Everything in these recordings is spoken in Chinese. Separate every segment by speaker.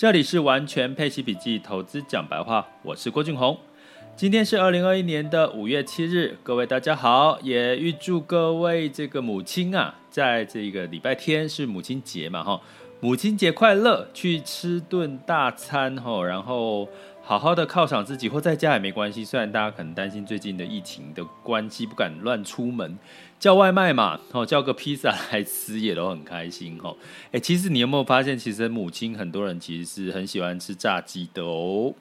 Speaker 1: 这里是完全配息笔记投资讲白话，我是郭俊宏。今天是二零二一年的五月七日，各位大家好，也预祝各位这个母亲啊，在这个礼拜天是母亲节嘛，哈，母亲节快乐，去吃顿大餐，哈，然后好好的犒赏自己，或在家也没关系。虽然大家可能担心最近的疫情的关系，不敢乱出门。叫外卖嘛，哦，叫个披萨来吃也都很开心哦。哎，其实你有没有发现，其实母亲很多人其实是很喜欢吃炸鸡的哦。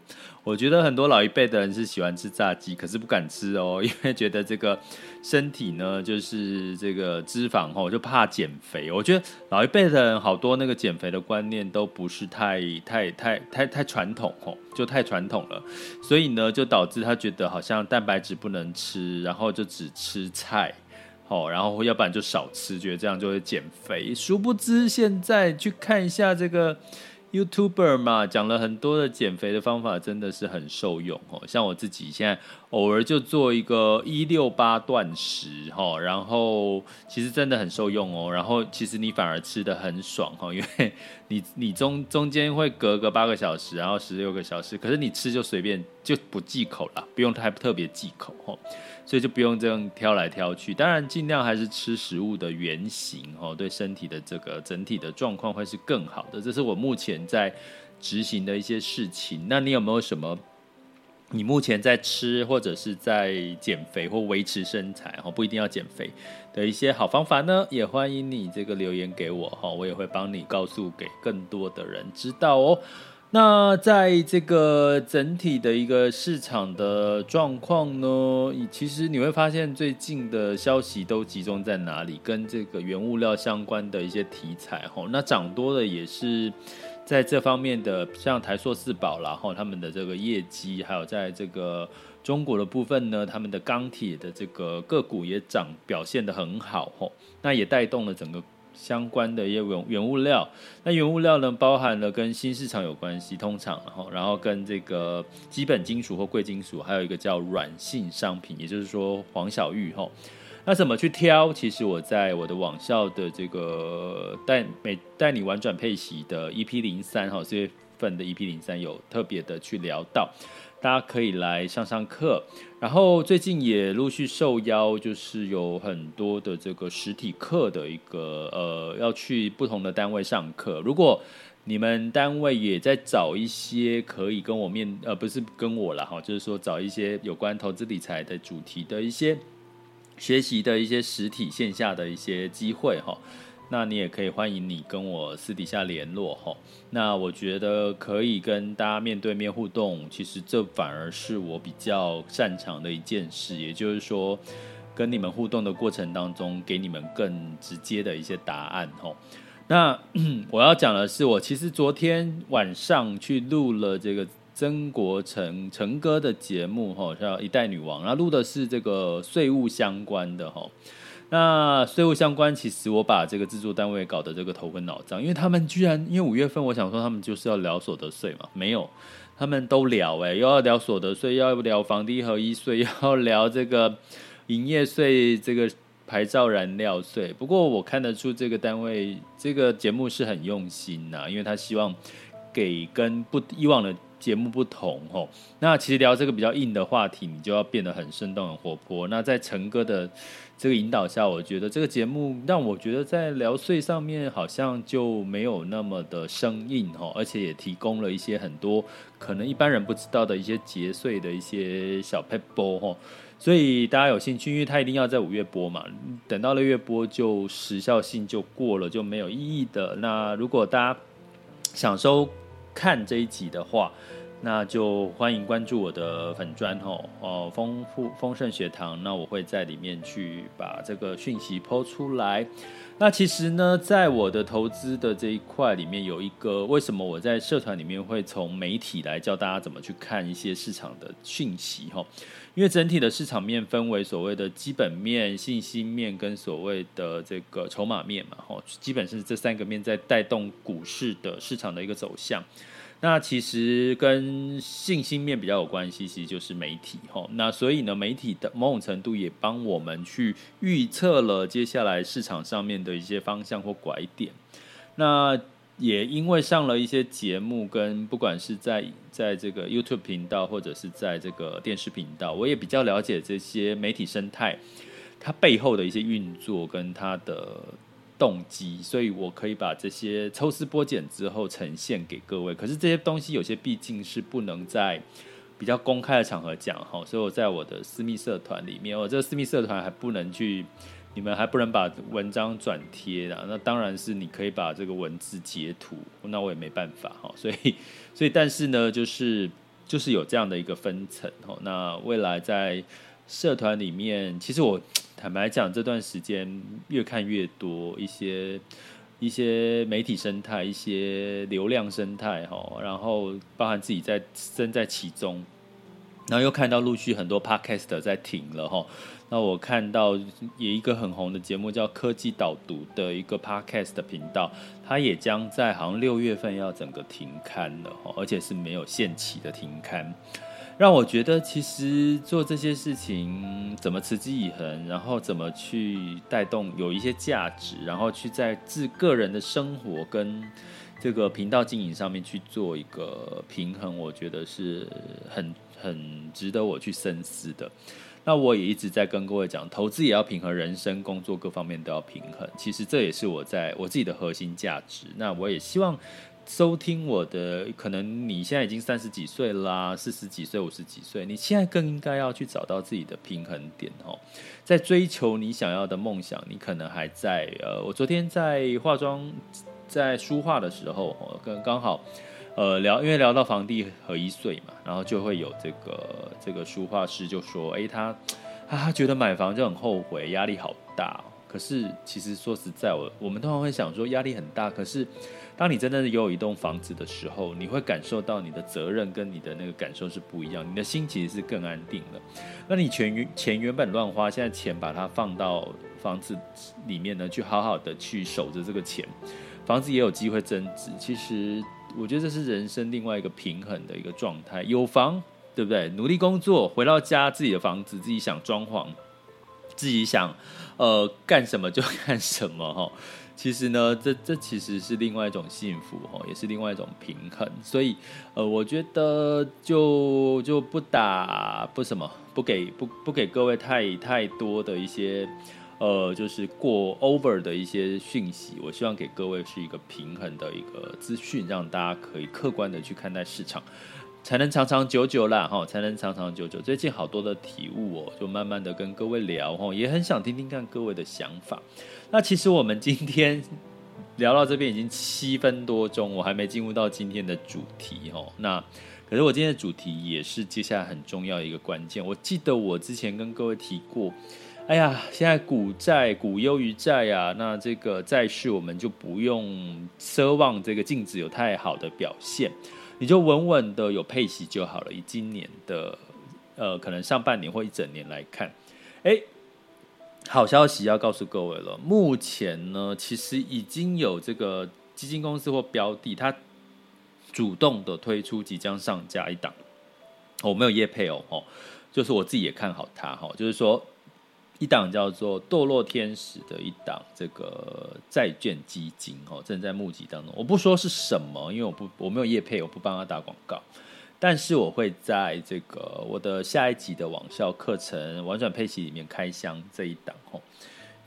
Speaker 1: 我觉得很多老一辈的人是喜欢吃炸鸡，可是不敢吃哦，因为觉得这个身体呢，就是这个脂肪哦，就怕减肥。我觉得老一辈的人好多那个减肥的观念都不是太太太太太传统哦，就太传统了，所以呢，就导致他觉得好像蛋白质不能吃，然后就只吃菜。哦，然后要不然就少吃，觉得这样就会减肥。殊不知现在去看一下这个 YouTuber 嘛，讲了很多的减肥的方法，真的是很受用哦。像我自己现在偶尔就做一个一六八断食，哈，然后其实真的很受用哦。然后其实你反而吃的很爽哈，因为你你中中间会隔个八个小时，然后十六个小时，可是你吃就随便就不忌口了，不用太特别忌口哈。所以就不用这样挑来挑去，当然尽量还是吃食物的原型哦，对身体的这个整体的状况会是更好的。这是我目前在执行的一些事情。那你有没有什么你目前在吃或者是在减肥或维持身材哦，不一定要减肥的一些好方法呢？也欢迎你这个留言给我哈，我也会帮你告诉给更多的人知道哦。那在这个整体的一个市场的状况呢，其实你会发现最近的消息都集中在哪里？跟这个原物料相关的一些题材哈。那涨多的也是在这方面的，像台塑四宝然后，他们的这个业绩，还有在这个中国的部分呢，他们的钢铁的这个个股也涨，表现得很好哈。那也带动了整个。相关的业务原物料，那原物料呢，包含了跟新市场有关系，通常然后然后跟这个基本金属或贵金属，还有一个叫软性商品，也就是说黄小玉哈。那怎么去挑？其实我在我的网校的这个带每带你玩转配息的 EP 零三哈，四月份的 EP 零三有特别的去聊到。大家可以来上上课，然后最近也陆续受邀，就是有很多的这个实体课的一个呃，要去不同的单位上课。如果你们单位也在找一些可以跟我面呃，不是跟我啦哈，就是说找一些有关投资理财的主题的一些学习的一些实体线下的一些机会哈。那你也可以欢迎你跟我私底下联络哈。那我觉得可以跟大家面对面互动，其实这反而是我比较擅长的一件事。也就是说，跟你们互动的过程当中，给你们更直接的一些答案哈。那我要讲的是，我其实昨天晚上去录了这个曾国成成哥的节目哈，叫《一代女王》，然后录的是这个税务相关的哈。那税务相关，其实我把这个制作单位搞得这个头昏脑胀，因为他们居然，因为五月份我想说他们就是要聊所得税嘛，没有，他们都聊诶，又要聊所得税，要聊房地合一税，要聊这个营业税，这个牌照燃料税。不过我看得出这个单位这个节目是很用心呐，因为他希望给跟不以往的。节目不同哦，那其实聊这个比较硬的话题，你就要变得很生动、很活泼。那在陈哥的这个引导下，我觉得这个节目让我觉得在聊税上面好像就没有那么的生硬哦，而且也提供了一些很多可能一般人不知道的一些节税的一些小撇步吼。所以大家有兴趣，因为他一定要在五月播嘛，等到六月播就时效性就过了，就没有意义的。那如果大家想收看这一集的话，那就欢迎关注我的粉砖吼哦，丰富丰盛学堂，那我会在里面去把这个讯息抛出来。那其实呢，在我的投资的这一块里面，有一个为什么我在社团里面会从媒体来教大家怎么去看一些市场的讯息吼，因为整体的市场面分为所谓的基本面、信息面跟所谓的这个筹码面嘛吼，基本是这三个面在带动股市的市场的一个走向。那其实跟信心面比较有关系，其实就是媒体吼。那所以呢，媒体的某种程度也帮我们去预测了接下来市场上面的一些方向或拐点。那也因为上了一些节目，跟不管是在在这个 YouTube 频道或者是在这个电视频道，我也比较了解这些媒体生态，它背后的一些运作跟它的。动机，所以我可以把这些抽丝剥茧之后呈现给各位。可是这些东西有些毕竟是不能在比较公开的场合讲哈，所以我在我的私密社团里面，我这个私密社团还不能去，你们还不能把文章转贴的。那当然是你可以把这个文字截图，那我也没办法哈。所以，所以但是呢，就是就是有这样的一个分层哈。那未来在社团里面，其实我。坦白讲，这段时间越看越多一些一些媒体生态，一些流量生态哈，然后包含自己在身在其中，然后又看到陆续很多 podcast 在停了哈。那我看到有一个很红的节目叫科技导读的一个 podcast 频道，它也将在好像六月份要整个停刊了，而且是没有限期的停刊。让我觉得，其实做这些事情怎么持之以恒，然后怎么去带动有一些价值，然后去在自个人的生活跟这个频道经营上面去做一个平衡，我觉得是很很值得我去深思的。那我也一直在跟各位讲，投资也要平衡，人生、工作各方面都要平衡。其实这也是我在我自己的核心价值。那我也希望。收听我的，可能你现在已经三十几岁啦，四十几岁、五十几岁，你现在更应该要去找到自己的平衡点哦，在追求你想要的梦想，你可能还在呃，我昨天在化妆、在书画的时候，哦，刚刚好呃聊，因为聊到房地合一税嘛，然后就会有这个这个书画师就说，哎，他他觉得买房就很后悔，压力好大。可是其实说实在，我我们通常会想说压力很大，可是。当你真的拥有一栋房子的时候，你会感受到你的责任跟你的那个感受是不一样，你的心其实是更安定的。那你钱原钱原本乱花，现在钱把它放到房子里面呢，去好好的去守着这个钱，房子也有机会增值。其实我觉得这是人生另外一个平衡的一个状态。有房，对不对？努力工作，回到家自己的房子，自己想装潢，自己想呃干什么就干什么哈。其实呢，这这其实是另外一种幸福哦，也是另外一种平衡。所以，呃，我觉得就就不打不什么，不给不不给各位太太多的一些，呃，就是过 over 的一些讯息。我希望给各位是一个平衡的一个资讯，让大家可以客观的去看待市场。才能长长久久啦，哈，才能长长久久。最近好多的体悟哦，就慢慢的跟各位聊，哈，也很想听听看各位的想法。那其实我们今天聊到这边已经七分多钟，我还没进入到今天的主题，哈。那可是我今天的主题也是接下来很重要的一个关键。我记得我之前跟各位提过，哎呀，现在股债股优于债啊，那这个债市我们就不用奢望这个净值有太好的表现。你就稳稳的有配息就好了。以今年的呃，可能上半年或一整年来看，哎，好消息要告诉各位了。目前呢，其实已经有这个基金公司或标的，它主动的推出即将上架一档。我没有业配哦，哦，就是我自己也看好它哈，就是说。一档叫做“堕落天使”的一档这个债券基金哦，正在募集当中。我不说是什么，因为我不我没有业配，我不帮他打广告。但是我会在这个我的下一集的网校课程《玩转配息》里面开箱这一档哦。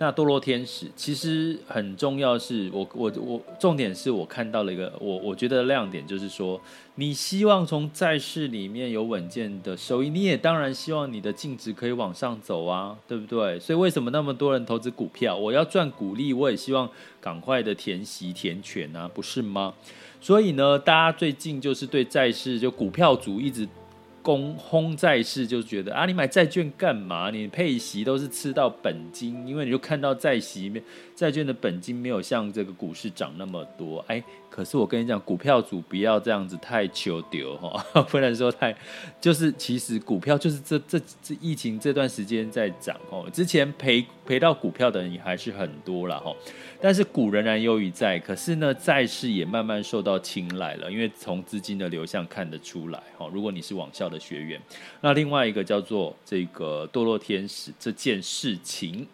Speaker 1: 那堕落天使其实很重要是，我我我重点是我看到了一个我我觉得亮点就是说，你希望从债市里面有稳健的收益，你也当然希望你的净值可以往上走啊，对不对？所以为什么那么多人投资股票？我要赚股利，我也希望赶快的填息填权啊，不是吗？所以呢，大家最近就是对债市就股票族一直。公轰债市就觉得啊，你买债券干嘛？你配息都是吃到本金，因为你就看到债息面债券的本金没有像这个股市涨那么多，哎。可是我跟你讲，股票组不要这样子太求丢哈，不能说太，就是其实股票就是这这这疫情这段时间在涨哦，之前赔赔到股票的人也还是很多了哈，但是股仍然优于债，可是呢债市也慢慢受到青睐了，因为从资金的流向看得出来哈，如果你是网校的学员，那另外一个叫做这个堕落天使这件事情。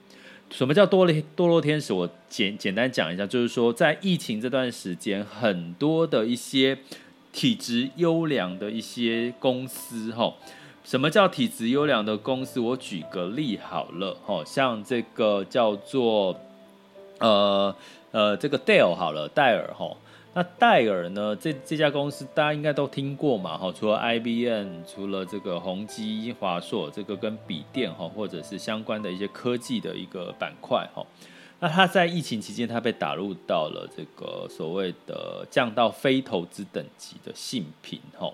Speaker 1: 什么叫堕落堕落天使？我简简单讲一下，就是说，在疫情这段时间，很多的一些体质优良的一些公司，哈，什么叫体质优良的公司？我举个例好了，哈，像这个叫做，呃呃，这个 Dell 好了，戴尔，哈。那戴尔呢？这这家公司大家应该都听过嘛，哈，除了 IBM，除了这个宏基、华硕，这个跟笔电哈，或者是相关的一些科技的一个板块哈。那他在疫情期间，他被打入到了这个所谓的降到非投资等级的性品哈。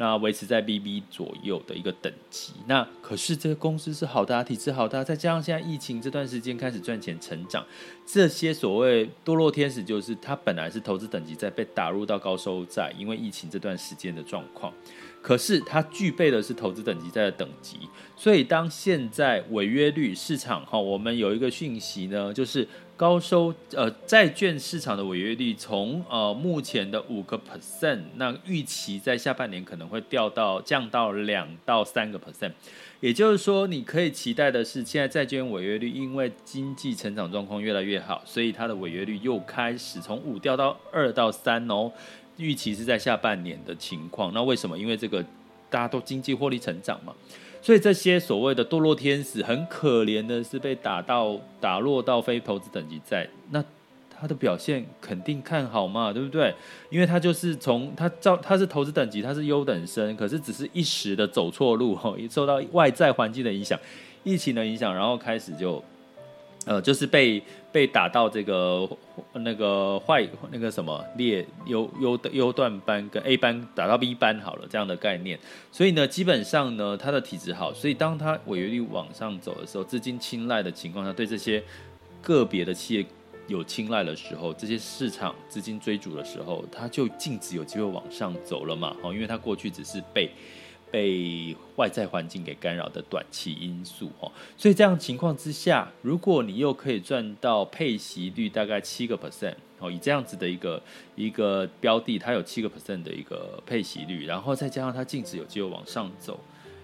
Speaker 1: 那维持在 BB 左右的一个等级，那可是这个公司是好的，体质好的，再加上现在疫情这段时间开始赚钱成长，这些所谓堕落天使，就是它本来是投资等级在被打入到高收债，因为疫情这段时间的状况，可是它具备的是投资等级在的等级，所以当现在违约率市场哈，我们有一个讯息呢，就是。高收呃债券市场的违约率从呃目前的五个 percent，那预期在下半年可能会掉到降到两到三个 percent，也就是说你可以期待的是，现在债券违约率因为经济成长状况越来越好，所以它的违约率又开始从五掉到二到三哦，预期是在下半年的情况。那为什么？因为这个大家都经济获利成长嘛。所以这些所谓的堕落天使，很可怜的是被打到打落到非投资等级在，那他的表现肯定看好嘛，对不对？因为他就是从他照他是投资等级，他是优等生，可是只是一时的走错路哈，受到外在环境的影响、疫情的影响，然后开始就。呃，就是被被打到这个那个坏那个什么劣优优优段班跟 A 班打到 B 班好了这样的概念，所以呢，基本上呢，他的体质好，所以当他违约率往上走的时候，资金青睐的情况下，对这些个别的企业有青睐的时候，这些市场资金追逐的时候，他就净值有机会往上走了嘛，好，因为他过去只是被。被外在环境给干扰的短期因素哦，所以这样情况之下，如果你又可以赚到配息率大概七个 percent 哦，以这样子的一个一个标的，它有七个 percent 的一个配息率，然后再加上它净值有机会往上走，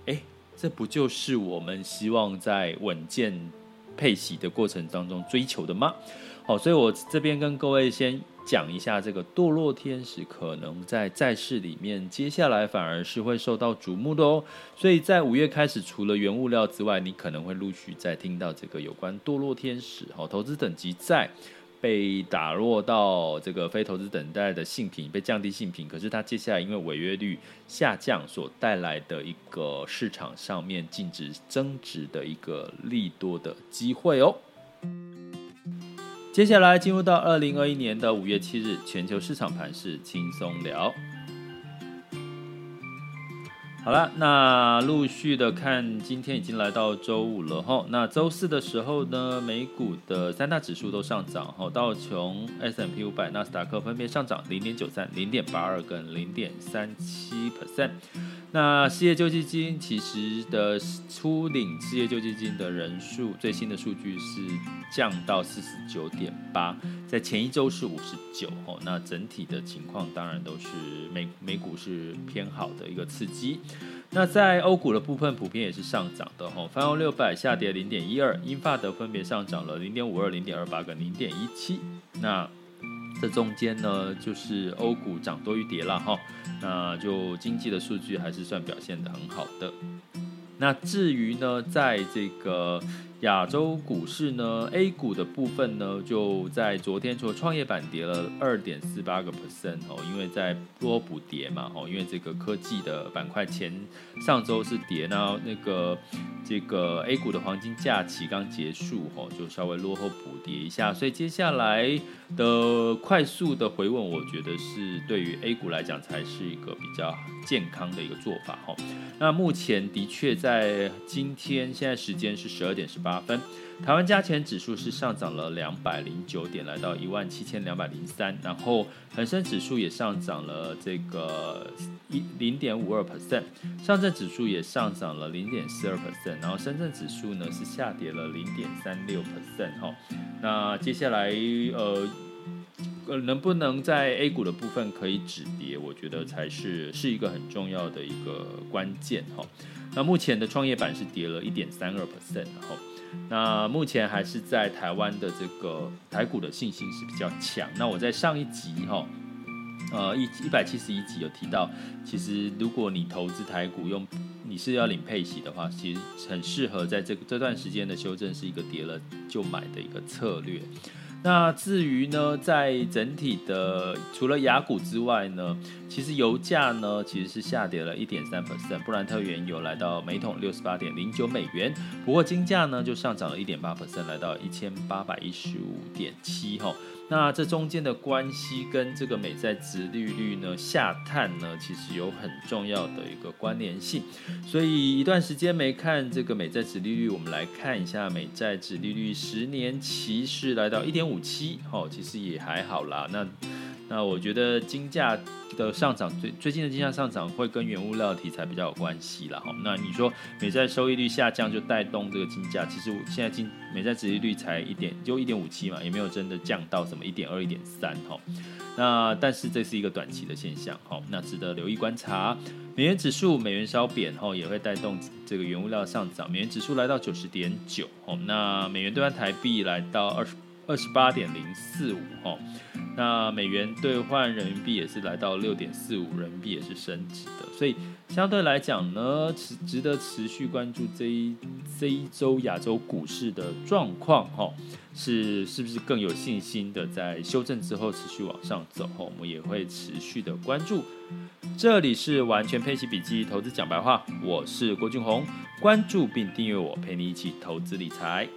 Speaker 1: 诶，这不就是我们希望在稳健配息的过程当中追求的吗？好，所以我这边跟各位先。讲一下这个堕落天使可能在债市里面，接下来反而是会受到瞩目的哦。所以在五月开始，除了原物料之外，你可能会陆续再听到这个有关堕落天使哦，投资等级债被打落到这个非投资等待的性品被降低性品，可是它接下来因为违约率下降所带来的一个市场上面净值增值的一个利多的机会哦。接下来进入到二零二一年的五月七日，全球市场盘势轻松聊。好了，那陆续的看，今天已经来到周五了哈。那周四的时候呢，美股的三大指数都上涨哈，道琼、S M P 五百、纳斯达克分别上涨零点九三、零点八二跟零点三七 percent。那失业救济金其实的初领失业救济金的人数，最新的数据是降到四十九点八，在前一周是五十九哦。那整体的情况当然都是美美股是偏好的一个刺激。那在欧股的部分，普遍也是上涨的哦。泛欧六百下跌零点一二，英法德分别上涨了零点五二、零点二八跟零点一七。那这中间呢，就是欧股涨多于跌了哈，那就经济的数据还是算表现的很好的。那至于呢，在这个亚洲股市呢，A 股的部分呢，就在昨天除了创业板跌了二点四八个 percent 哦，因为在多补跌嘛哦，因为这个科技的板块前上周是跌，那那个这个 A 股的黄金假期刚结束哦，就稍微落后补跌一下，所以接下来的快速的回稳，我觉得是对于 A 股来讲才是一个比较健康的一个做法哈。那目前的确在今天现在时间是十二点十八。分，台湾加权指数是上涨了两百零九点，来到一万七千两百零三。然后恒生指数也上涨了这个一零点五二 percent，上证指数也上涨了零点四二 percent，然后深圳指数呢是下跌了零点三六 percent 哈。那接下来呃呃能不能在 A 股的部分可以止跌，我觉得才是是一个很重要的一个关键哈。那目前的创业板是跌了一点三二 percent，然后。那目前还是在台湾的这个台股的信心是比较强。那我在上一集哈，呃一一百七十一集有提到，其实如果你投资台股用你是要领配息的话，其实很适合在这这段时间的修正是一个跌了就买的一个策略。那至于呢，在整体的除了雅股之外呢，其实油价呢其实是下跌了一点三 percent，布兰特原油来到每桶六十八点零九美元，不过金价呢就上涨了一点八 percent，来到一千八百一十五点七吼。那这中间的关系跟这个美债值利率呢下探呢，其实有很重要的一个关联性。所以一段时间没看这个美债值利率，我们来看一下美债值利率十年期是来到一点五七，哦，其实也还好啦。那那我觉得金价的上涨，最最近的金价上涨会跟原物料题材比较有关系啦。哈。那你说美债收益率下降就带动这个金价，其实现在金美债殖利率才一点就一点五七嘛，也没有真的降到什么一点二、一点三哈。那但是这是一个短期的现象，哈，那值得留意观察。美元指数美元稍贬后也会带动这个原物料上涨，美元指数来到九十点九，哈，那美元兑换台币来到二十二十八点零四五，哈。那美元兑换人民币也是来到六点四五，人民币也是升值的，所以相对来讲呢，值值得持续关注这一这一周亚洲股市的状况哈，是是不是更有信心的在修正之后持续往上走，我们也会持续的关注。这里是完全配息笔记投资讲白话，我是郭俊宏，关注并订阅我，陪你一起投资理财。